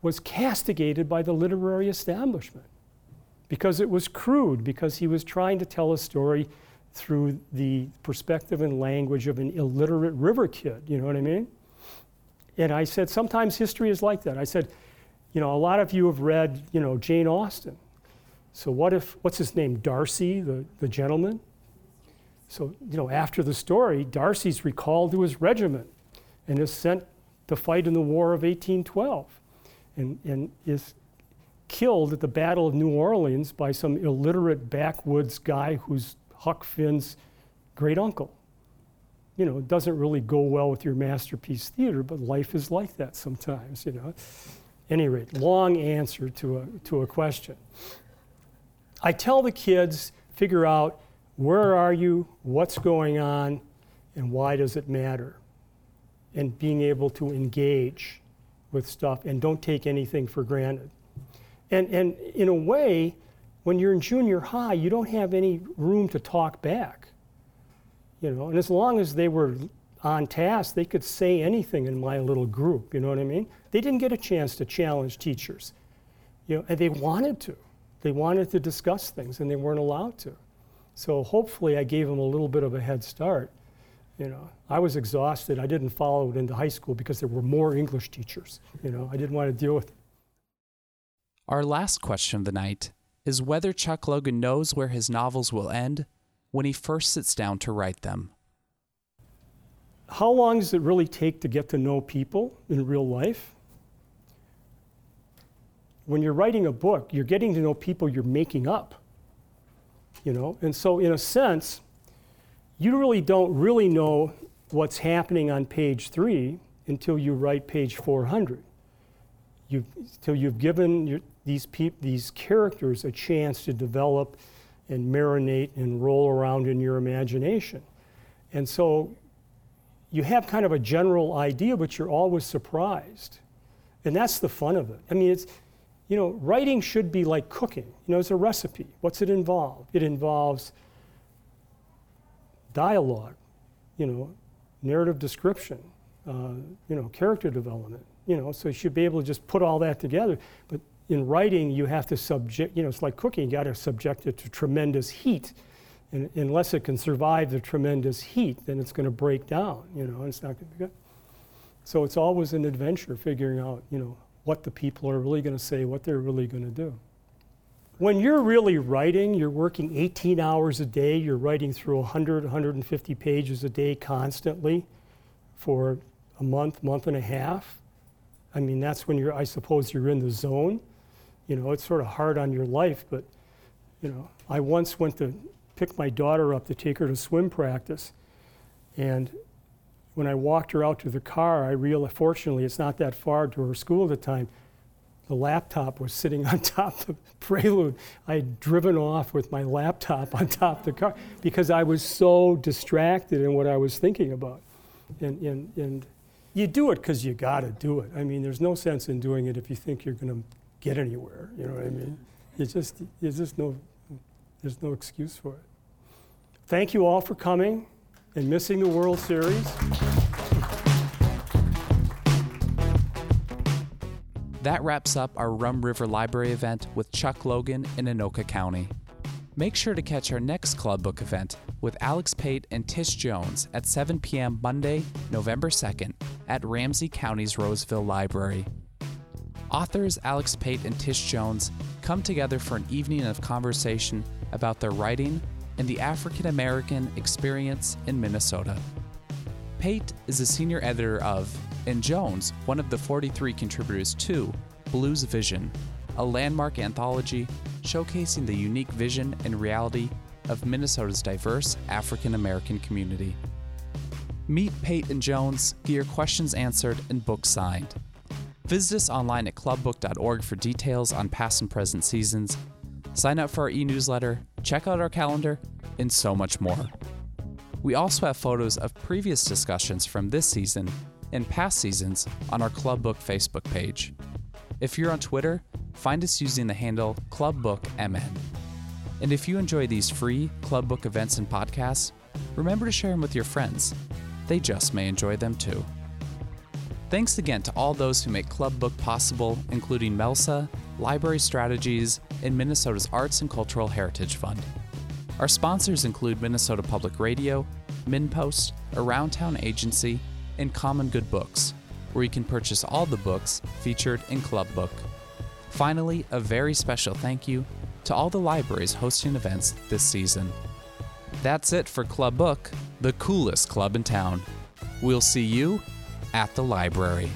was castigated by the literary establishment because it was crude, because he was trying to tell a story through the perspective and language of an illiterate river kid, you know what I mean? And I said, sometimes history is like that. I said, you know, a lot of you have read, you know, Jane Austen. So what if, what's his name, Darcy, the, the gentleman? So, you know, after the story, Darcy's recalled to his regiment and is sent to fight in the War of 1812 and, and is killed at the Battle of New Orleans by some illiterate backwoods guy who's Huck Finn's great uncle. You know, it doesn't really go well with your masterpiece theater, but life is like that sometimes, you know. Any rate, long answer to a, to a question. I tell the kids, figure out where are you, what's going on, and why does it matter? And being able to engage with stuff and don't take anything for granted. And, and in a way, when you're in junior high, you don't have any room to talk back. You know, and as long as they were on task, they could say anything in my little group, you know what I mean? They didn't get a chance to challenge teachers. You know, and they wanted to. They wanted to discuss things and they weren't allowed to. So hopefully I gave them a little bit of a head start. You know, I was exhausted. I didn't follow it into high school because there were more English teachers. You know, I didn't want to deal with it. Our last question of the night is whether Chuck Logan knows where his novels will end when he first sits down to write them. How long does it really take to get to know people in real life? When you're writing a book, you're getting to know people you're making up. You know, and so in a sense, you really don't really know what's happening on page three until you write page 400. You've, until you've given your, these, peop, these characters a chance to develop and marinate and roll around in your imagination. And so you have kind of a general idea, but you're always surprised. And that's the fun of it. I mean, it's, you know, writing should be like cooking. You know, it's a recipe. What's it involve? It involves dialogue, you know, narrative description, uh, you know, character development. You know, so you should be able to just put all that together. But in writing, you have to subject, you know, it's like cooking, you got to subject it to tremendous heat. And unless it can survive the tremendous heat, then it's going to break down, you know, it's not going to be good. So it's always an adventure figuring out, you know, what the people are really going to say, what they're really going to do. When you're really writing, you're working 18 hours a day, you're writing through 100, 150 pages a day constantly for a month, month and a half. I mean, that's when you're, I suppose, you're in the zone you know, it's sort of hard on your life, but, you know, I once went to pick my daughter up to take her to swim practice. And when I walked her out to the car, I realized, fortunately, it's not that far to her school at the time. The laptop was sitting on top of the Prelude. I had driven off with my laptop on top of the car because I was so distracted in what I was thinking about. And, and, and you do it because you got to do it. I mean, there's no sense in doing it if you think you're going to get anywhere. You know what I mean? You just, you just no, there's no excuse for it. Thank you all for coming and missing the World Series. That wraps up our Rum River Library event with Chuck Logan in Anoka County. Make sure to catch our next Club Book event with Alexs Pate and Tish Jones at 7 p.m. Monday, November 2nd at Ramsey County's Roseville Library. Authors Alexs Pate and Tish Jones come together for an evening of conversation about their writing and the African American experience in Minnesota. Pate is a senior editor of, and Jones, one of the 43 contributors to, Blues Vision, a landmark anthology showcasing the unique vision and reality of Minnesota's diverse African American community. Meet Pate and Jones, get your questions answered, and books signed. Visit us online at clubbook.org for details on past and present seasons. Sign up for our e newsletter, check out our calendar, and so much more. We also have photos of previous discussions from this season and past seasons on our Club Book Facebook page. If you're on Twitter, find us using the handle ClubBookMN. And if you enjoy these free Club Book events and podcasts, remember to share them with your friends. They just may enjoy them too. Thanks again to all those who make Club Book possible, including MELSA, Library Strategies, and Minnesota's Arts and Cultural Heritage Fund. Our sponsors include Minnesota Public Radio, MinnPost, Around Town Agency, and Common Good Books, where you can purchase all the books featured in Club Book. Finally, a very special thank you to all the libraries hosting events this season. That's it for Club Book, the coolest club in town. We'll see you at the library.